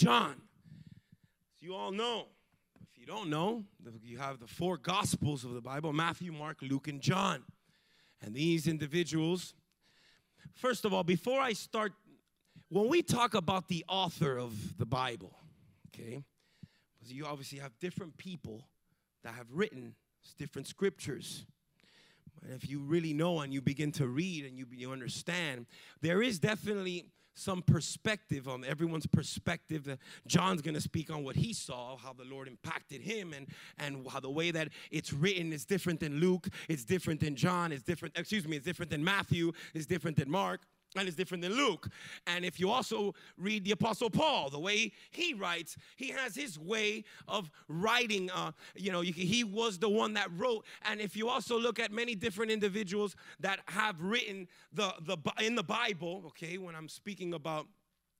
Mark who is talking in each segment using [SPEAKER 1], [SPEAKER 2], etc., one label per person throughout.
[SPEAKER 1] John. You all know, if you don't know, you have the four gospels of the Bible Matthew, Mark, Luke, and John. And these individuals, first of all, before I start, when we talk about the author of the Bible, okay, because you obviously have different people that have written different scriptures. And if you really know and you begin to read and you, you understand, there is definitely some perspective on everyone's perspective. Uh, John's going to speak on what he saw, how the Lord impacted him, and and how the way that it's written is different than Luke, it's different than John, it's different. Excuse me, it's different than Matthew, it's different than Mark and it's different than Luke. And if you also read the Apostle Paul, the way he writes, he has his way of writing. Uh, you know, he was the one that wrote. And if you also look at many different individuals that have written the, the in the Bible, okay, when I'm speaking about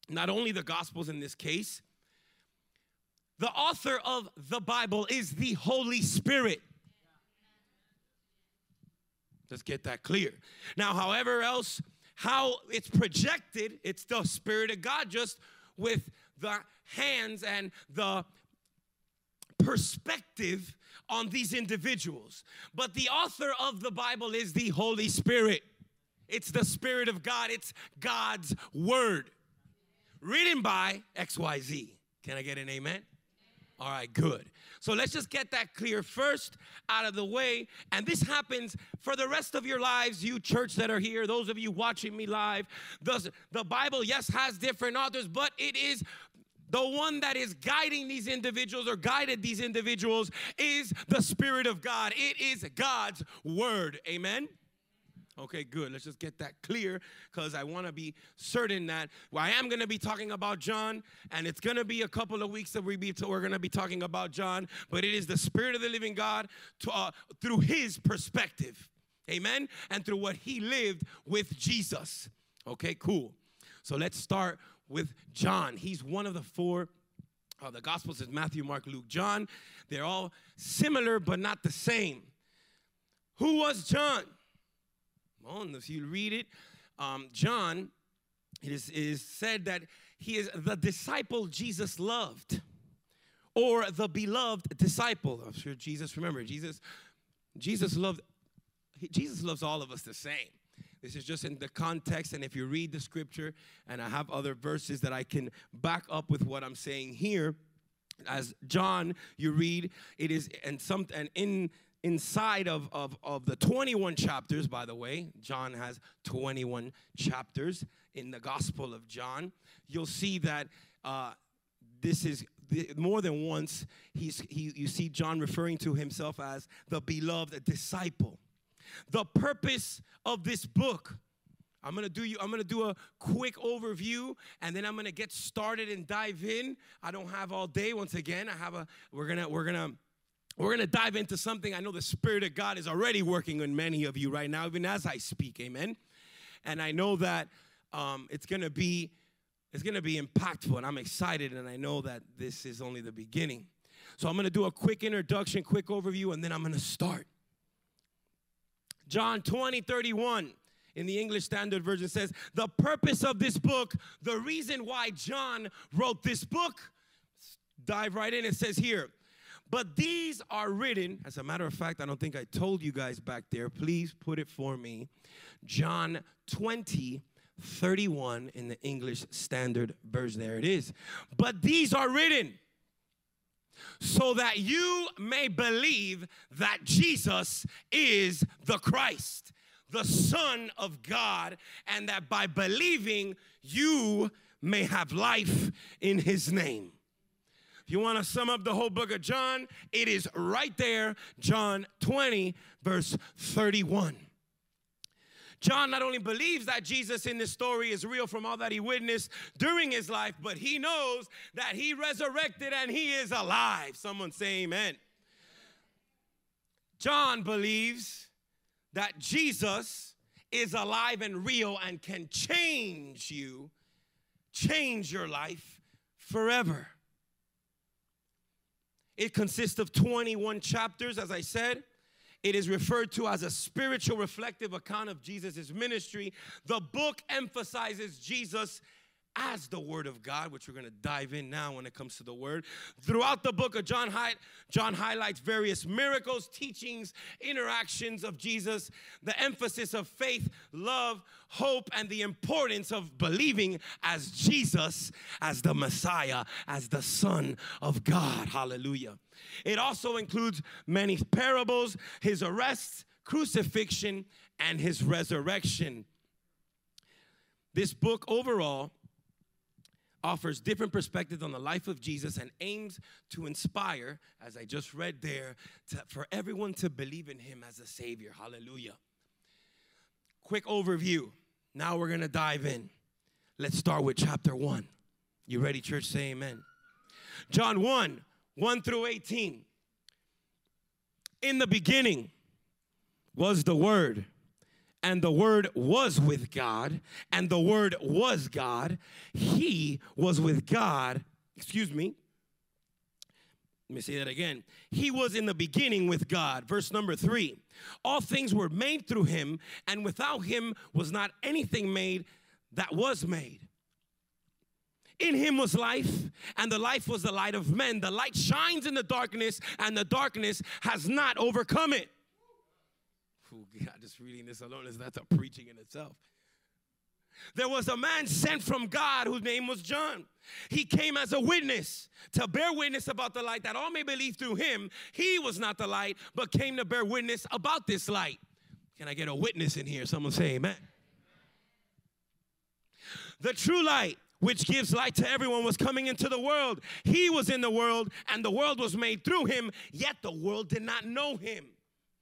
[SPEAKER 1] not only the Gospels in this case, the author of the Bible is the Holy Spirit. Let's get that clear. Now, however else how it's projected, it's the Spirit of God just with the hands and the perspective on these individuals. But the author of the Bible is the Holy Spirit. It's the Spirit of God, it's God's Word. Written by XYZ. Can I get an amen? All right, good. So let's just get that clear first out of the way. And this happens for the rest of your lives, you church that are here, those of you watching me live. The, the Bible, yes, has different authors, but it is the one that is guiding these individuals or guided these individuals is the Spirit of God. It is God's Word. Amen. Okay, good. Let's just get that clear because I want to be certain that well, I am going to be talking about John, and it's going to be a couple of weeks that we be, we're going to be talking about John, but it is the Spirit of the living God to, uh, through his perspective. Amen? And through what he lived with Jesus. Okay, cool. So let's start with John. He's one of the four. Uh, the Gospels is Matthew, Mark, Luke, John. They're all similar, but not the same. Who was John? Well, if you read it, um, John, it is, it is said that he is the disciple Jesus loved, or the beloved disciple. I'm sure Jesus, remember, Jesus, Jesus loved, Jesus loves all of us the same. This is just in the context, and if you read the scripture, and I have other verses that I can back up with what I'm saying here, as John, you read, it is, and some, and in inside of, of, of the 21 chapters, by the way, John has 21 chapters in the Gospel of John, you'll see that uh, this is more than once he's, he, you see John referring to himself as the beloved disciple. The purpose of this book I'm gonna do you. I'm gonna do a quick overview, and then I'm gonna get started and dive in. I don't have all day. Once again, I have a. We're gonna. We're gonna we're going to dive into something I know the Spirit of God is already working on many of you right now, even as I speak. Amen. And I know that um, it's going to be it's going to be impactful, and I'm excited, and I know that this is only the beginning. So I'm going to do a quick introduction, quick overview, and then I'm going to start. John 20, 31 in the English Standard Version says, The purpose of this book, the reason why John wrote this book, dive right in. It says here, but these are written, as a matter of fact, I don't think I told you guys back there. Please put it for me. John 20, 31 in the English Standard Version. There it is. But these are written so that you may believe that Jesus is the Christ, the Son of God, and that by believing you may have life in his name you want to sum up the whole book of John, it is right there, John 20, verse 31. John not only believes that Jesus in this story is real from all that he witnessed during his life, but he knows that he resurrected and he is alive. Someone say amen. John believes that Jesus is alive and real and can change you, change your life forever. It consists of 21 chapters, as I said. It is referred to as a spiritual reflective account of Jesus' ministry. The book emphasizes Jesus as the Word of God, which we're going to dive in now when it comes to the Word. Throughout the book of John, John highlights various miracles, teachings, interactions of Jesus, the emphasis of faith, love, hope, and the importance of believing as Jesus, as the Messiah, as the Son of God. Hallelujah. It also includes many parables, his arrests, crucifixion, and his resurrection. This book overall offers different perspectives on the life of Jesus and aims to inspire, as I just read there, to, for everyone to believe in him as a Savior. Hallelujah. Quick overview. Now we're going to dive in. Let's start with chapter 1. You ready, church? Say amen. John 1 1 through 18. In the beginning was the Word and the Word was with God, and the Word was God. He was with God. Excuse me. Let me say that again. He was in the beginning with God. Verse number three. All things were made through him, and without him was not anything made that was made. In him was life, and the life was the light of men. The light shines in the darkness, and the darkness has not overcome it. God, just reading this alone is that's a preaching in itself. There was a man sent from God whose name was John. He came as a witness to bear witness about the light that all may believe through him. He was not the light, but came to bear witness about this light. Can I get a witness in here? Someone say amen. The true light, which gives light to everyone, was coming into the world. He was in the world, and the world was made through him, yet the world did not know him.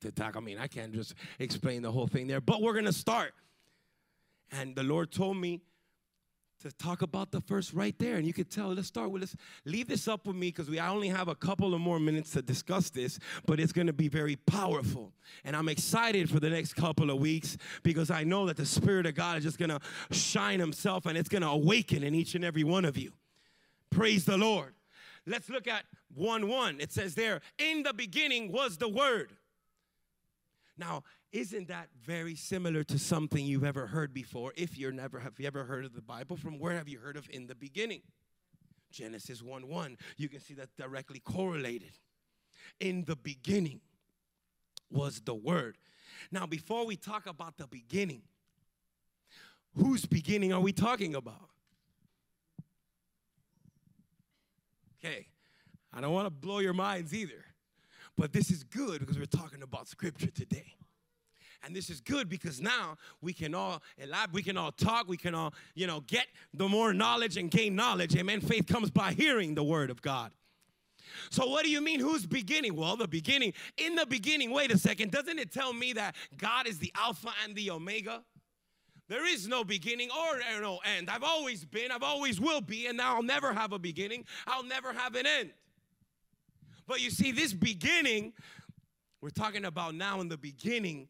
[SPEAKER 1] to talk. I mean, I can't just explain the whole thing there, but we're gonna start. And the Lord told me to talk about the first right there. And you could tell, let's start with, let's leave this up with me because we I only have a couple of more minutes to discuss this, but it's gonna be very powerful. And I'm excited for the next couple of weeks because I know that the Spirit of God is just gonna shine Himself and it's gonna awaken in each and every one of you. Praise the Lord. Let's look at 1 1. It says there, in the beginning was the Word. Now, isn't that very similar to something you've ever heard before? If you're never have you ever heard of the Bible? From where have you heard of in the beginning? Genesis 1 1. You can see that directly correlated. In the beginning was the Word. Now, before we talk about the beginning, whose beginning are we talking about? Okay, I don't want to blow your minds either. But this is good because we're talking about scripture today. And this is good because now we can all elaborate, we can all talk, we can all, you know, get the more knowledge and gain knowledge. Amen. Faith comes by hearing the word of God. So, what do you mean? Who's beginning? Well, the beginning. In the beginning, wait a second. Doesn't it tell me that God is the Alpha and the Omega? There is no beginning or no end. I've always been, I've always will be, and now I'll never have a beginning. I'll never have an end. But you see, this beginning, we're talking about now in the beginning,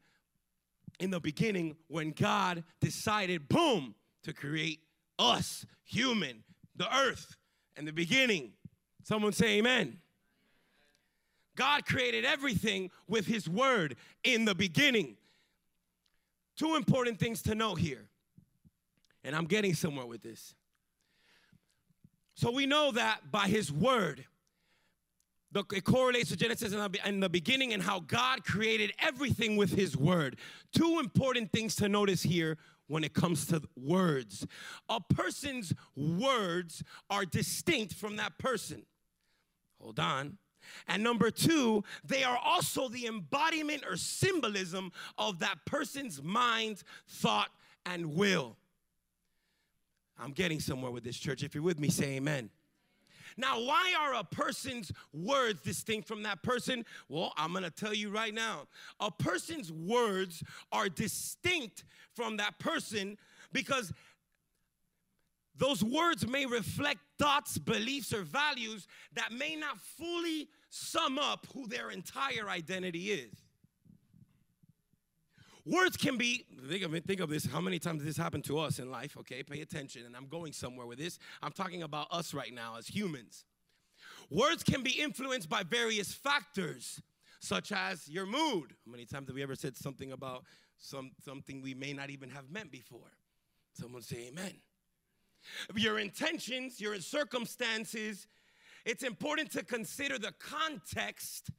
[SPEAKER 1] in the beginning when God decided, boom, to create us, human, the earth, and the beginning. Someone say amen. God created everything with His word in the beginning. Two important things to know here, and I'm getting somewhere with this. So we know that by His word, the, it correlates to Genesis the, in the beginning and how God created everything with His Word. Two important things to notice here when it comes to words. A person's words are distinct from that person. Hold on. And number two, they are also the embodiment or symbolism of that person's mind, thought, and will. I'm getting somewhere with this church. If you're with me, say amen. Now, why are a person's words distinct from that person? Well, I'm gonna tell you right now. A person's words are distinct from that person because those words may reflect thoughts, beliefs, or values that may not fully sum up who their entire identity is. Words can be, think of it, think of this, how many times this happened to us in life, okay? Pay attention, and I'm going somewhere with this. I'm talking about us right now as humans. Words can be influenced by various factors, such as your mood. How many times have we ever said something about some, something we may not even have meant before? Someone say amen. Your intentions, your circumstances, it's important to consider the context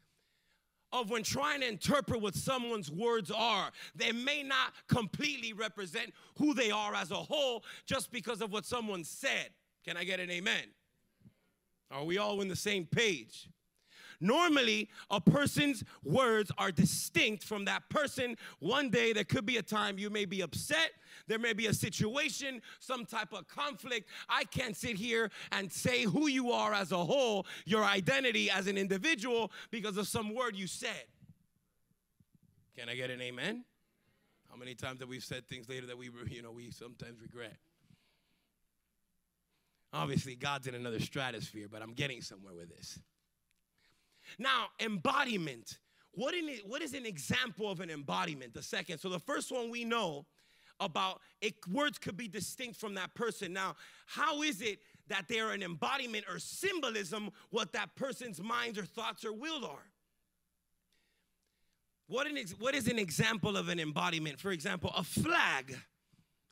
[SPEAKER 1] of when trying to interpret what someone's words are. They may not completely represent who they are as a whole just because of what someone said. Can I get an amen? Are we all on the same page? Normally, a person's words are distinct from that person. One day, there could be a time you may be upset. There may be a situation, some type of conflict. I can't sit here and say who you are as a whole, your identity as an individual, because of some word you said. Can I get an amen? How many times have we said things later that we, you know, we sometimes regret? Obviously, God's in another stratosphere, but I'm getting somewhere with this. Now, embodiment. What, in what is an example of an embodiment? The second. So the first one we know about it, words could be distinct from that person. Now, how is it that they're an embodiment or symbolism what that person's minds or thoughts or will are? What, an ex- what is an example of an embodiment? For example, a flag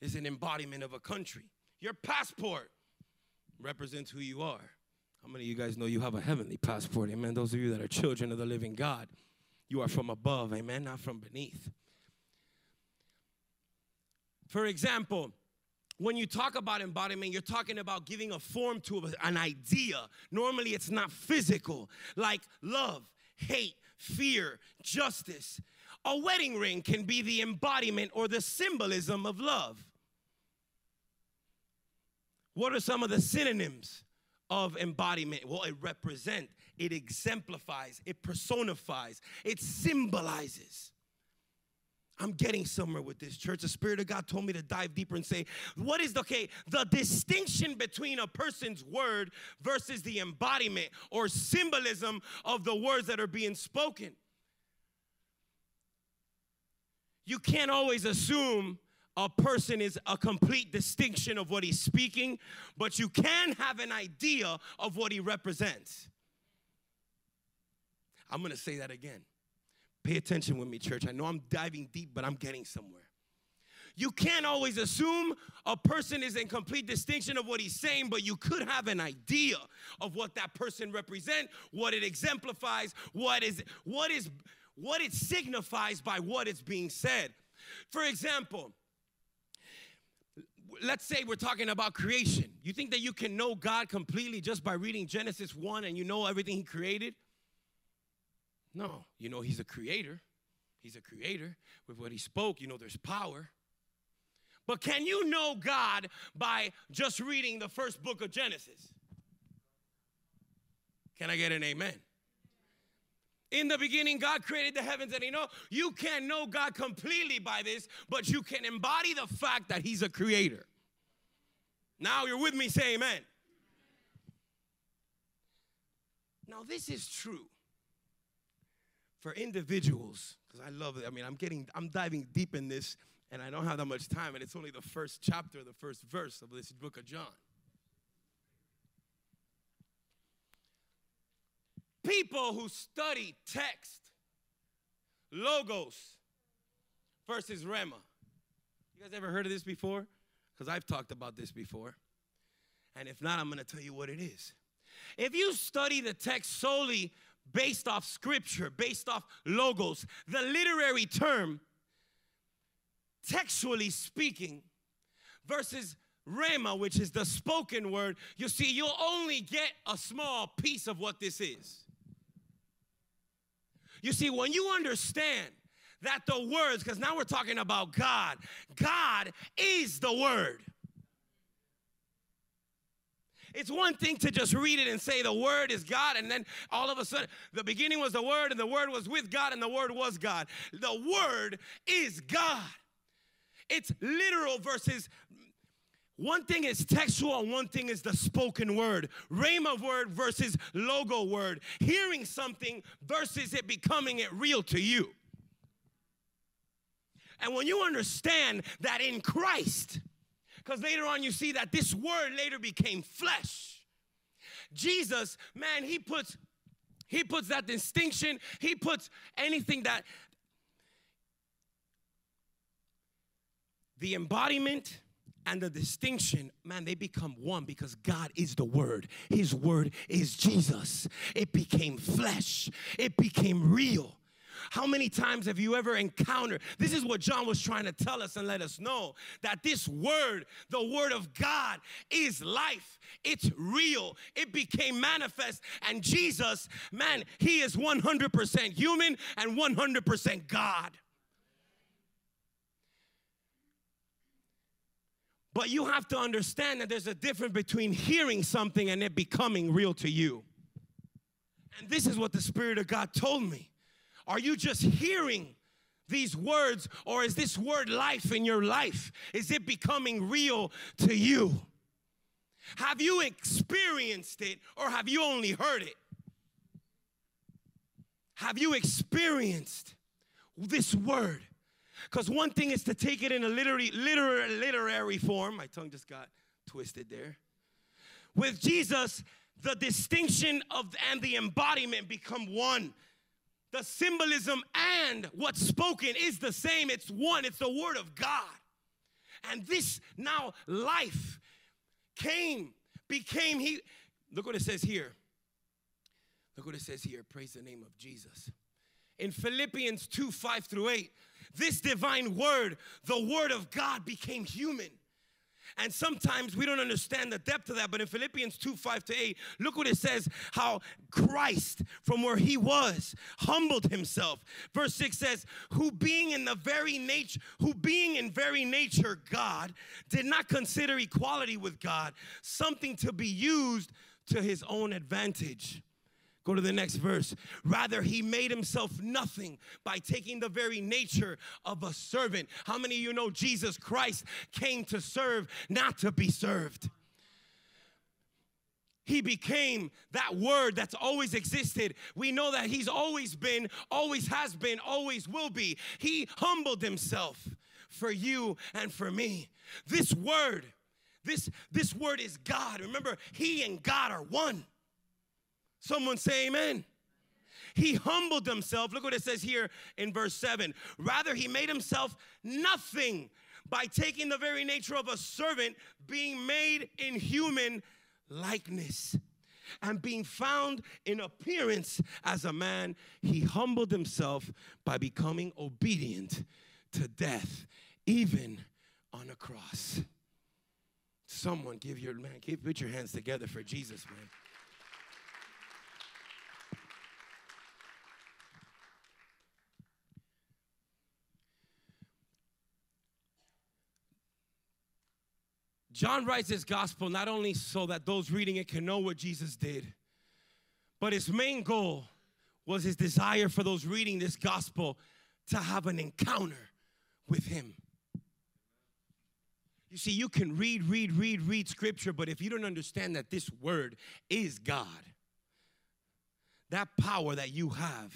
[SPEAKER 1] is an embodiment of a country. Your passport represents who you are. How many of you guys know you have a heavenly passport? Amen. Those of you that are children of the living God, you are from above. Amen. Not from beneath. For example, when you talk about embodiment, you're talking about giving a form to an idea. Normally, it's not physical, like love, hate, fear, justice. A wedding ring can be the embodiment or the symbolism of love. What are some of the synonyms of embodiment? Well, it represents, it exemplifies, it personifies, it symbolizes. I'm getting somewhere with this church. The Spirit of God told me to dive deeper and say, what is the, okay, the distinction between a person's word versus the embodiment or symbolism of the words that are being spoken? You can't always assume a person is a complete distinction of what he's speaking, but you can have an idea of what he represents. I'm gonna say that again. Pay attention with me, church. I know I'm diving deep, but I'm getting somewhere. You can't always assume a person is in complete distinction of what he's saying, but you could have an idea of what that person represents, what it exemplifies, what is what is what it signifies by what is being said. For example, let's say we're talking about creation. You think that you can know God completely just by reading Genesis 1 and you know everything He created? No, you know He's a creator. He's a creator. With what He spoke, you know there's power. But can you know God by just reading the first book of Genesis? Can I get an amen? In the beginning, God created the heavens, and you know, you can't know God completely by this, but you can embody the fact that He's a creator. Now you're with me, say amen. Now, this is true for individuals, because I love it. I mean, I'm getting, I'm diving deep in this, and I don't have that much time, and it's only the first chapter, the first verse of this book of John. people who study text, logos versus rhema. You guys ever heard of this before? Because I've talked about this before. And if not, I'm going to tell you what it is. If you study the text solely based off scripture, based off logos, the literary term, textually speaking, versus Rhema, which is the spoken word, you see, you'll only get a small piece of what this is. You see, when you understand that the words, because now we're talking about God, God is the word. It's one thing to just read it and say the word is God, and then all of a sudden, the beginning was the word, and the word was with God, and the word was God. The word is God. It's literal versus one thing is textual one thing is the spoken word. Rhema word versus logo word. Hearing something versus it becoming it real to you. And when you understand that in Christ, because later on you see that this word later became flesh. Jesus, man, he puts he puts that distinction, he puts anything that the embodiment and the distinction, man, they become one because God is the Word. His Word is Jesus. It became flesh, it became real. How many times have you ever encountered? This is what John was trying to tell us and let us know that this word, the word of God, is life. It's real. It became manifest. And Jesus, man, he is 100% human and 100% God. But you have to understand that there's a difference between hearing something and it becoming real to you. And this is what the Spirit of God told me. Are you just hearing these words, or is this word life in your life? Is it becoming real to you? Have you experienced it, or have you only heard it? Have you experienced this word? Because one thing is to take it in a literary, literary, literary form. My tongue just got twisted there. With Jesus, the distinction of and the embodiment become one. The symbolism and what's spoken is the same. It's one. It's the word of God. And this now life came, became he. Look what it says here. Look what it says here. Praise the name of Jesus. In Philippians 2 5 through 8, this divine word, the word of God, became human. And sometimes we don't understand the depth of that. But in Philippians 2 5 to 8, look what it says how Christ, from where he was, humbled himself. Verse 6 says, Who being in the very nature, who being in very nature God, did not consider equality with God something to be used to his own advantage. Go to the next verse. Rather, he made himself nothing by taking the very nature of a servant. How many of you know Jesus Christ came to serve, not to be served? He became that word that's always existed. We know that he's always been, always has been, always will be. He humbled himself for you and for me. This word, this, this word is God. Remember, he and God are one. Someone say amen. He humbled himself. Look what it says here in verse 7. Rather, he made himself nothing by taking the very nature of a servant, being made in human likeness. And being found in appearance as a man, he humbled himself by becoming obedient to death, even on a cross. Someone give your man, give, put your hands together for Jesus, man. John writes this gospel not only so that those reading it can know what Jesus did, but his main goal was his desire for those reading this gospel to have an encounter with him. You see, you can read, read, read, read scripture, but if you don't understand that this word is God, that power that you have,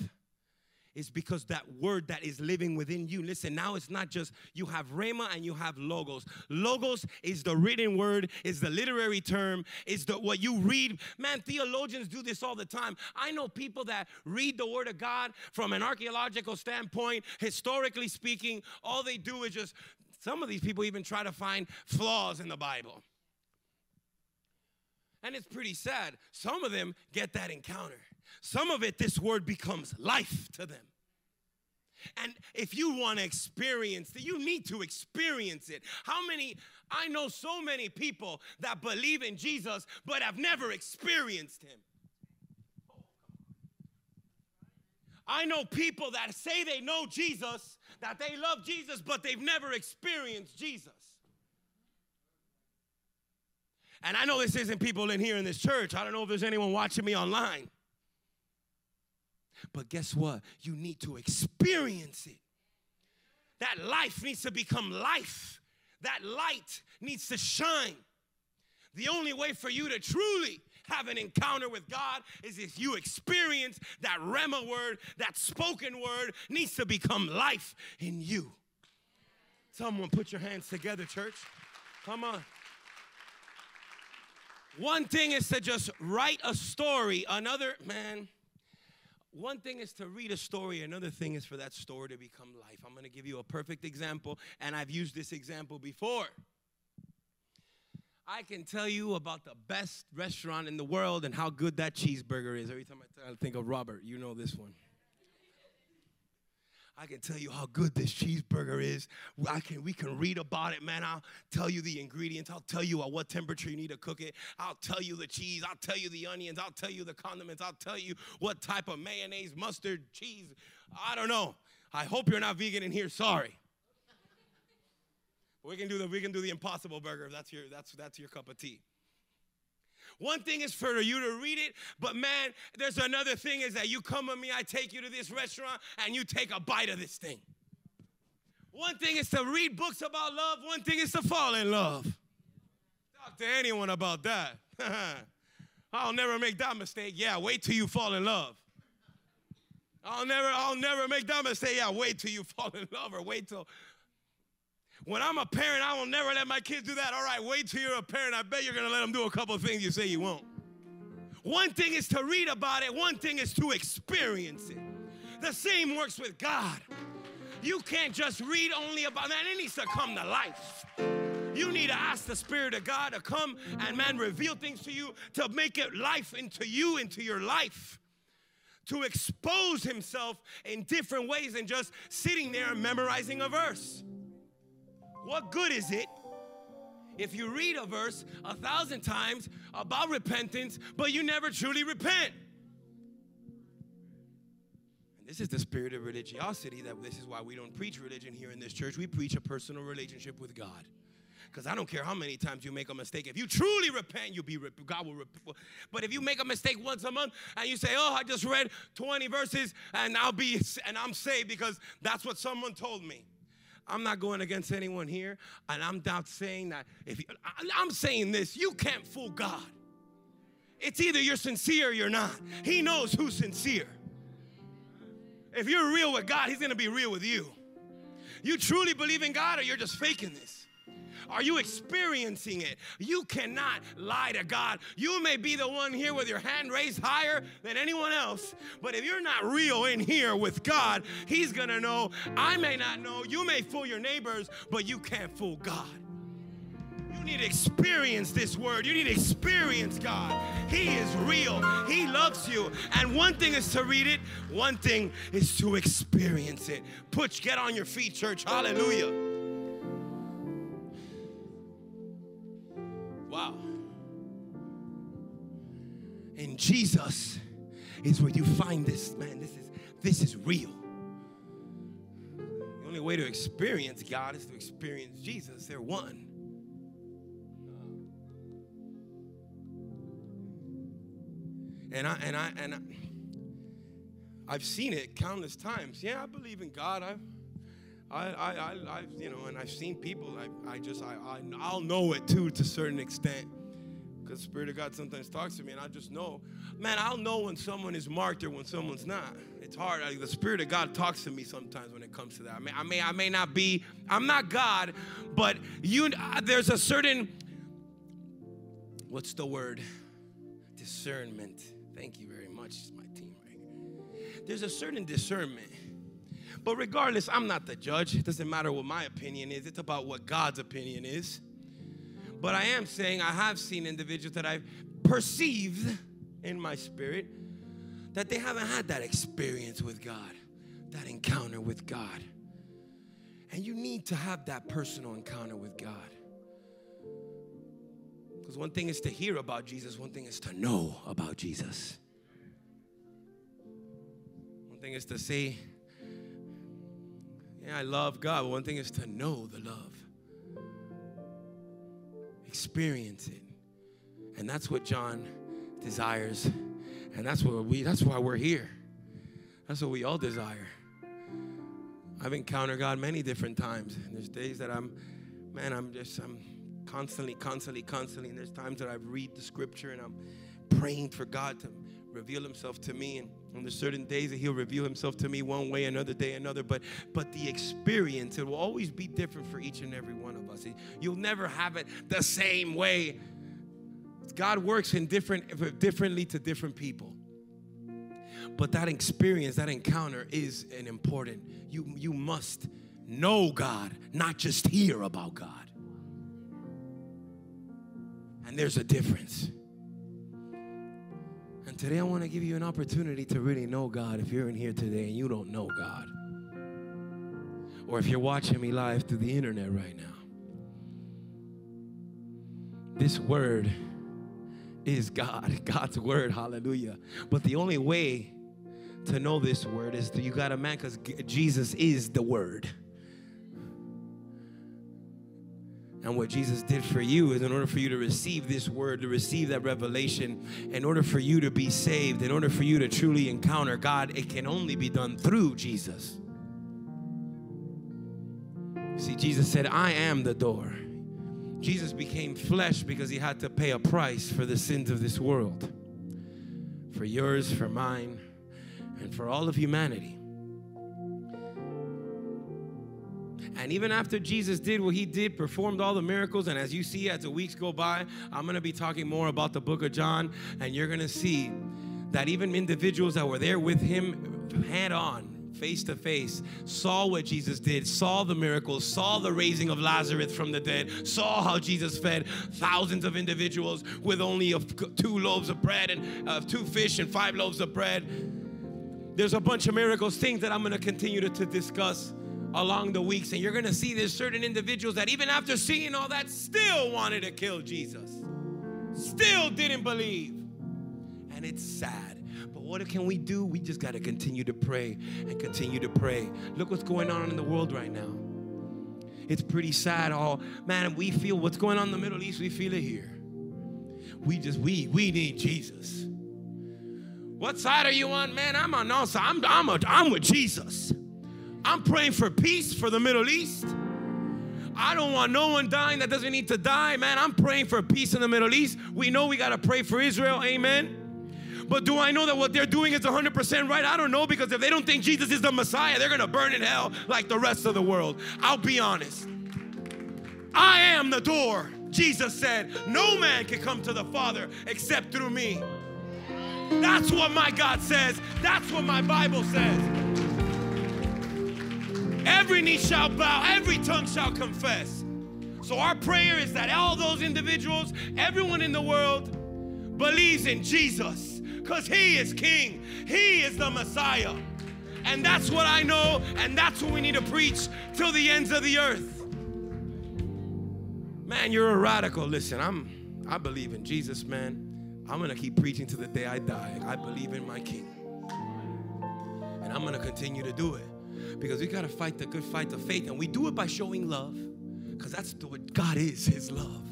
[SPEAKER 1] is because that word that is living within you. Listen, now it's not just you have rhema and you have logos. Logos is the written word, is the literary term, is the what you read. Man, theologians do this all the time. I know people that read the word of God from an archaeological standpoint, historically speaking, all they do is just some of these people even try to find flaws in the Bible. And it's pretty sad. Some of them get that encounter. Some of it, this word becomes life to them. And if you want to experience it, you need to experience it. How many, I know so many people that believe in Jesus but have never experienced him. I know people that say they know Jesus, that they love Jesus, but they've never experienced Jesus. And I know this isn't people in here in this church. I don't know if there's anyone watching me online. But guess what? You need to experience it. That life needs to become life. That light needs to shine. The only way for you to truly have an encounter with God is if you experience that Rhema word, that spoken word needs to become life in you. Someone put your hands together, church. Come on. One thing is to just write a story, another, man, one thing is to read a story, another thing is for that story to become life. I'm going to give you a perfect example, and I've used this example before. I can tell you about the best restaurant in the world and how good that cheeseburger is. Every time I think of Robert, you know this one. I can tell you how good this cheeseburger is. I can, we can read about it, man. I'll tell you the ingredients. I'll tell you at what temperature you need to cook it. I'll tell you the cheese. I'll tell you the onions. I'll tell you the condiments. I'll tell you what type of mayonnaise, mustard, cheese. I don't know. I hope you're not vegan in here. Sorry. We can do the we can do the impossible burger if that's your that's that's your cup of tea. One thing is for you to read it, but man, there's another thing is that you come with me, I take you to this restaurant, and you take a bite of this thing. One thing is to read books about love, one thing is to fall in love. Talk to anyone about that. I'll never make that mistake. Yeah, wait till you fall in love. I'll never, I'll never make that mistake. Yeah, wait till you fall in love or wait till when I'm a parent, I will never let my kids do that. All right, wait till you're a parent. I bet you're going to let them do a couple of things you say you won't. One thing is to read about it, one thing is to experience it. The same works with God. You can't just read only about that, it needs to come to life. You need to ask the Spirit of God to come and, man, reveal things to you to make it life into you, into your life to expose himself in different ways than just sitting there and memorizing a verse. What good is it if you read a verse a thousand times about repentance, but you never truly repent? And this is the spirit of religiosity that this is why we don't preach religion here in this church. We preach a personal relationship with God. Because I don't care how many times you make a mistake. If you truly repent, you'll be God will. But if you make a mistake once a month and you say, "Oh, I just read 20 verses and I'll be and I'm saved because that's what someone told me," I'm not going against anyone here, and I'm not saying that if you, I'm saying this, you can't fool God. It's either you're sincere or you're not. He knows who's sincere. If you're real with God, He's gonna be real with you. You truly believe in God, or you're just faking this. Are you experiencing it? You cannot lie to God. You may be the one here with your hand raised higher than anyone else, but if you're not real in here with God, He's gonna know. I may not know. You may fool your neighbors, but you can't fool God. You need to experience this word. You need to experience God. He is real. He loves you. And one thing is to read it, one thing is to experience it. Put get on your feet, church. Hallelujah. Wow. In Jesus is where you find this, man. This is this is real. The only way to experience God is to experience Jesus. They're one. And I and I and I, I've seen it countless times. Yeah, I believe in God. I've I, I, I, you know, and I've seen people. I, I just, I, I, I'll know it too to a certain extent, because Spirit of God sometimes talks to me, and I just know, man, I'll know when someone is marked or when someone's not. It's hard. the Spirit of God talks to me sometimes when it comes to that. I may, I may, I may not be. I'm not God, but you. Uh, there's a certain. What's the word? Discernment. Thank you very much, my team. Right? There's a certain discernment but regardless, I'm not the judge. It doesn't matter what my opinion is, it's about what God's opinion is. But I am saying I have seen individuals that I've perceived in my spirit that they haven't had that experience with God that encounter with God. And you need to have that personal encounter with God. Because one thing is to hear about Jesus, one thing is to know about Jesus. One thing is to say, Yeah, I love God. But one thing is to know the love, experience it. And that's what John desires. And that's what we that's why we're here. That's what we all desire. I've encountered God many different times. And there's days that I'm, man, I'm just, I'm constantly, constantly, constantly. And there's times that I read the scripture and I'm praying for God to reveal himself to me. And on the certain days that he'll reveal himself to me one way, another day, another. But but the experience, it will always be different for each and every one of us. You'll never have it the same way. God works in different differently to different people. But that experience, that encounter is an important. You you must know God, not just hear about God. And there's a difference. And today I want to give you an opportunity to really know God if you're in here today and you don't know God. Or if you're watching me live through the internet right now. This word is God, God's word, hallelujah. But the only way to know this word is that you got a man because Jesus is the word. And what Jesus did for you is in order for you to receive this word, to receive that revelation, in order for you to be saved, in order for you to truly encounter God, it can only be done through Jesus. See, Jesus said, I am the door. Jesus became flesh because he had to pay a price for the sins of this world, for yours, for mine, and for all of humanity. And even after Jesus did what he did, performed all the miracles, and as you see as the weeks go by, I'm gonna be talking more about the book of John, and you're gonna see that even individuals that were there with him head on, face to face, saw what Jesus did, saw the miracles, saw the raising of Lazarus from the dead, saw how Jesus fed thousands of individuals with only two loaves of bread and uh, two fish and five loaves of bread. There's a bunch of miracles, things that I'm going to continue to discuss along the weeks. And you're going to see there's certain individuals that even after seeing all that still wanted to kill Jesus, still didn't believe. And it's sad. But what can we do? We just got to continue to pray and continue to pray. Look what's going on in the world right now. It's pretty sad. All man, we feel what's going on in the Middle East, we feel it here. We just, we, we need Jesus. What side are you on, man? I'm on all side. I'm, I'm, a, I'm with Jesus. I'm praying for peace for the Middle East. I don't want no one dying that doesn't need to die, man. I'm praying for peace in the Middle East. We know we got to pray for Israel, amen. But do I know that what they're doing is 100% right? I don't know because if they don't think Jesus is the Messiah, they're going to burn in hell like the rest of the world. I'll be honest. I am the door. Jesus said, No man can come to the Father except through me. That's what my God says. That's what my Bible says. Every knee shall bow, every tongue shall confess. So, our prayer is that all those individuals, everyone in the world, believes in Jesus because He is King, He is the Messiah. And that's what I know, and that's what we need to preach till the ends of the earth. Man, you're a radical. Listen, I'm I believe in Jesus, man. I'm gonna keep preaching to the day I die. I believe in my King. And I'm gonna continue to do it because we got to fight the good fight of faith. And we do it by showing love because that's what God is His love.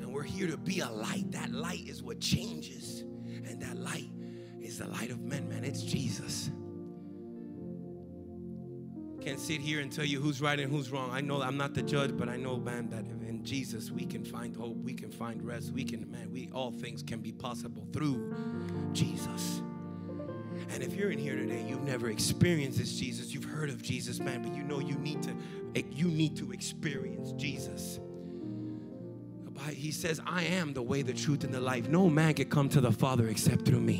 [SPEAKER 1] And we're here to be a light. That light is what changes. And that light is the light of men, man. It's Jesus. Can't sit here and tell you who's right and who's wrong. I know I'm not the judge, but I know, man, that in Jesus we can find hope, we can find rest, we can, man, we all things can be possible through Jesus. And if you're in here today, you've never experienced this Jesus, you've heard of Jesus, man, but you know you need to you need to experience Jesus. He says, I am the way, the truth, and the life. No man can come to the Father except through me.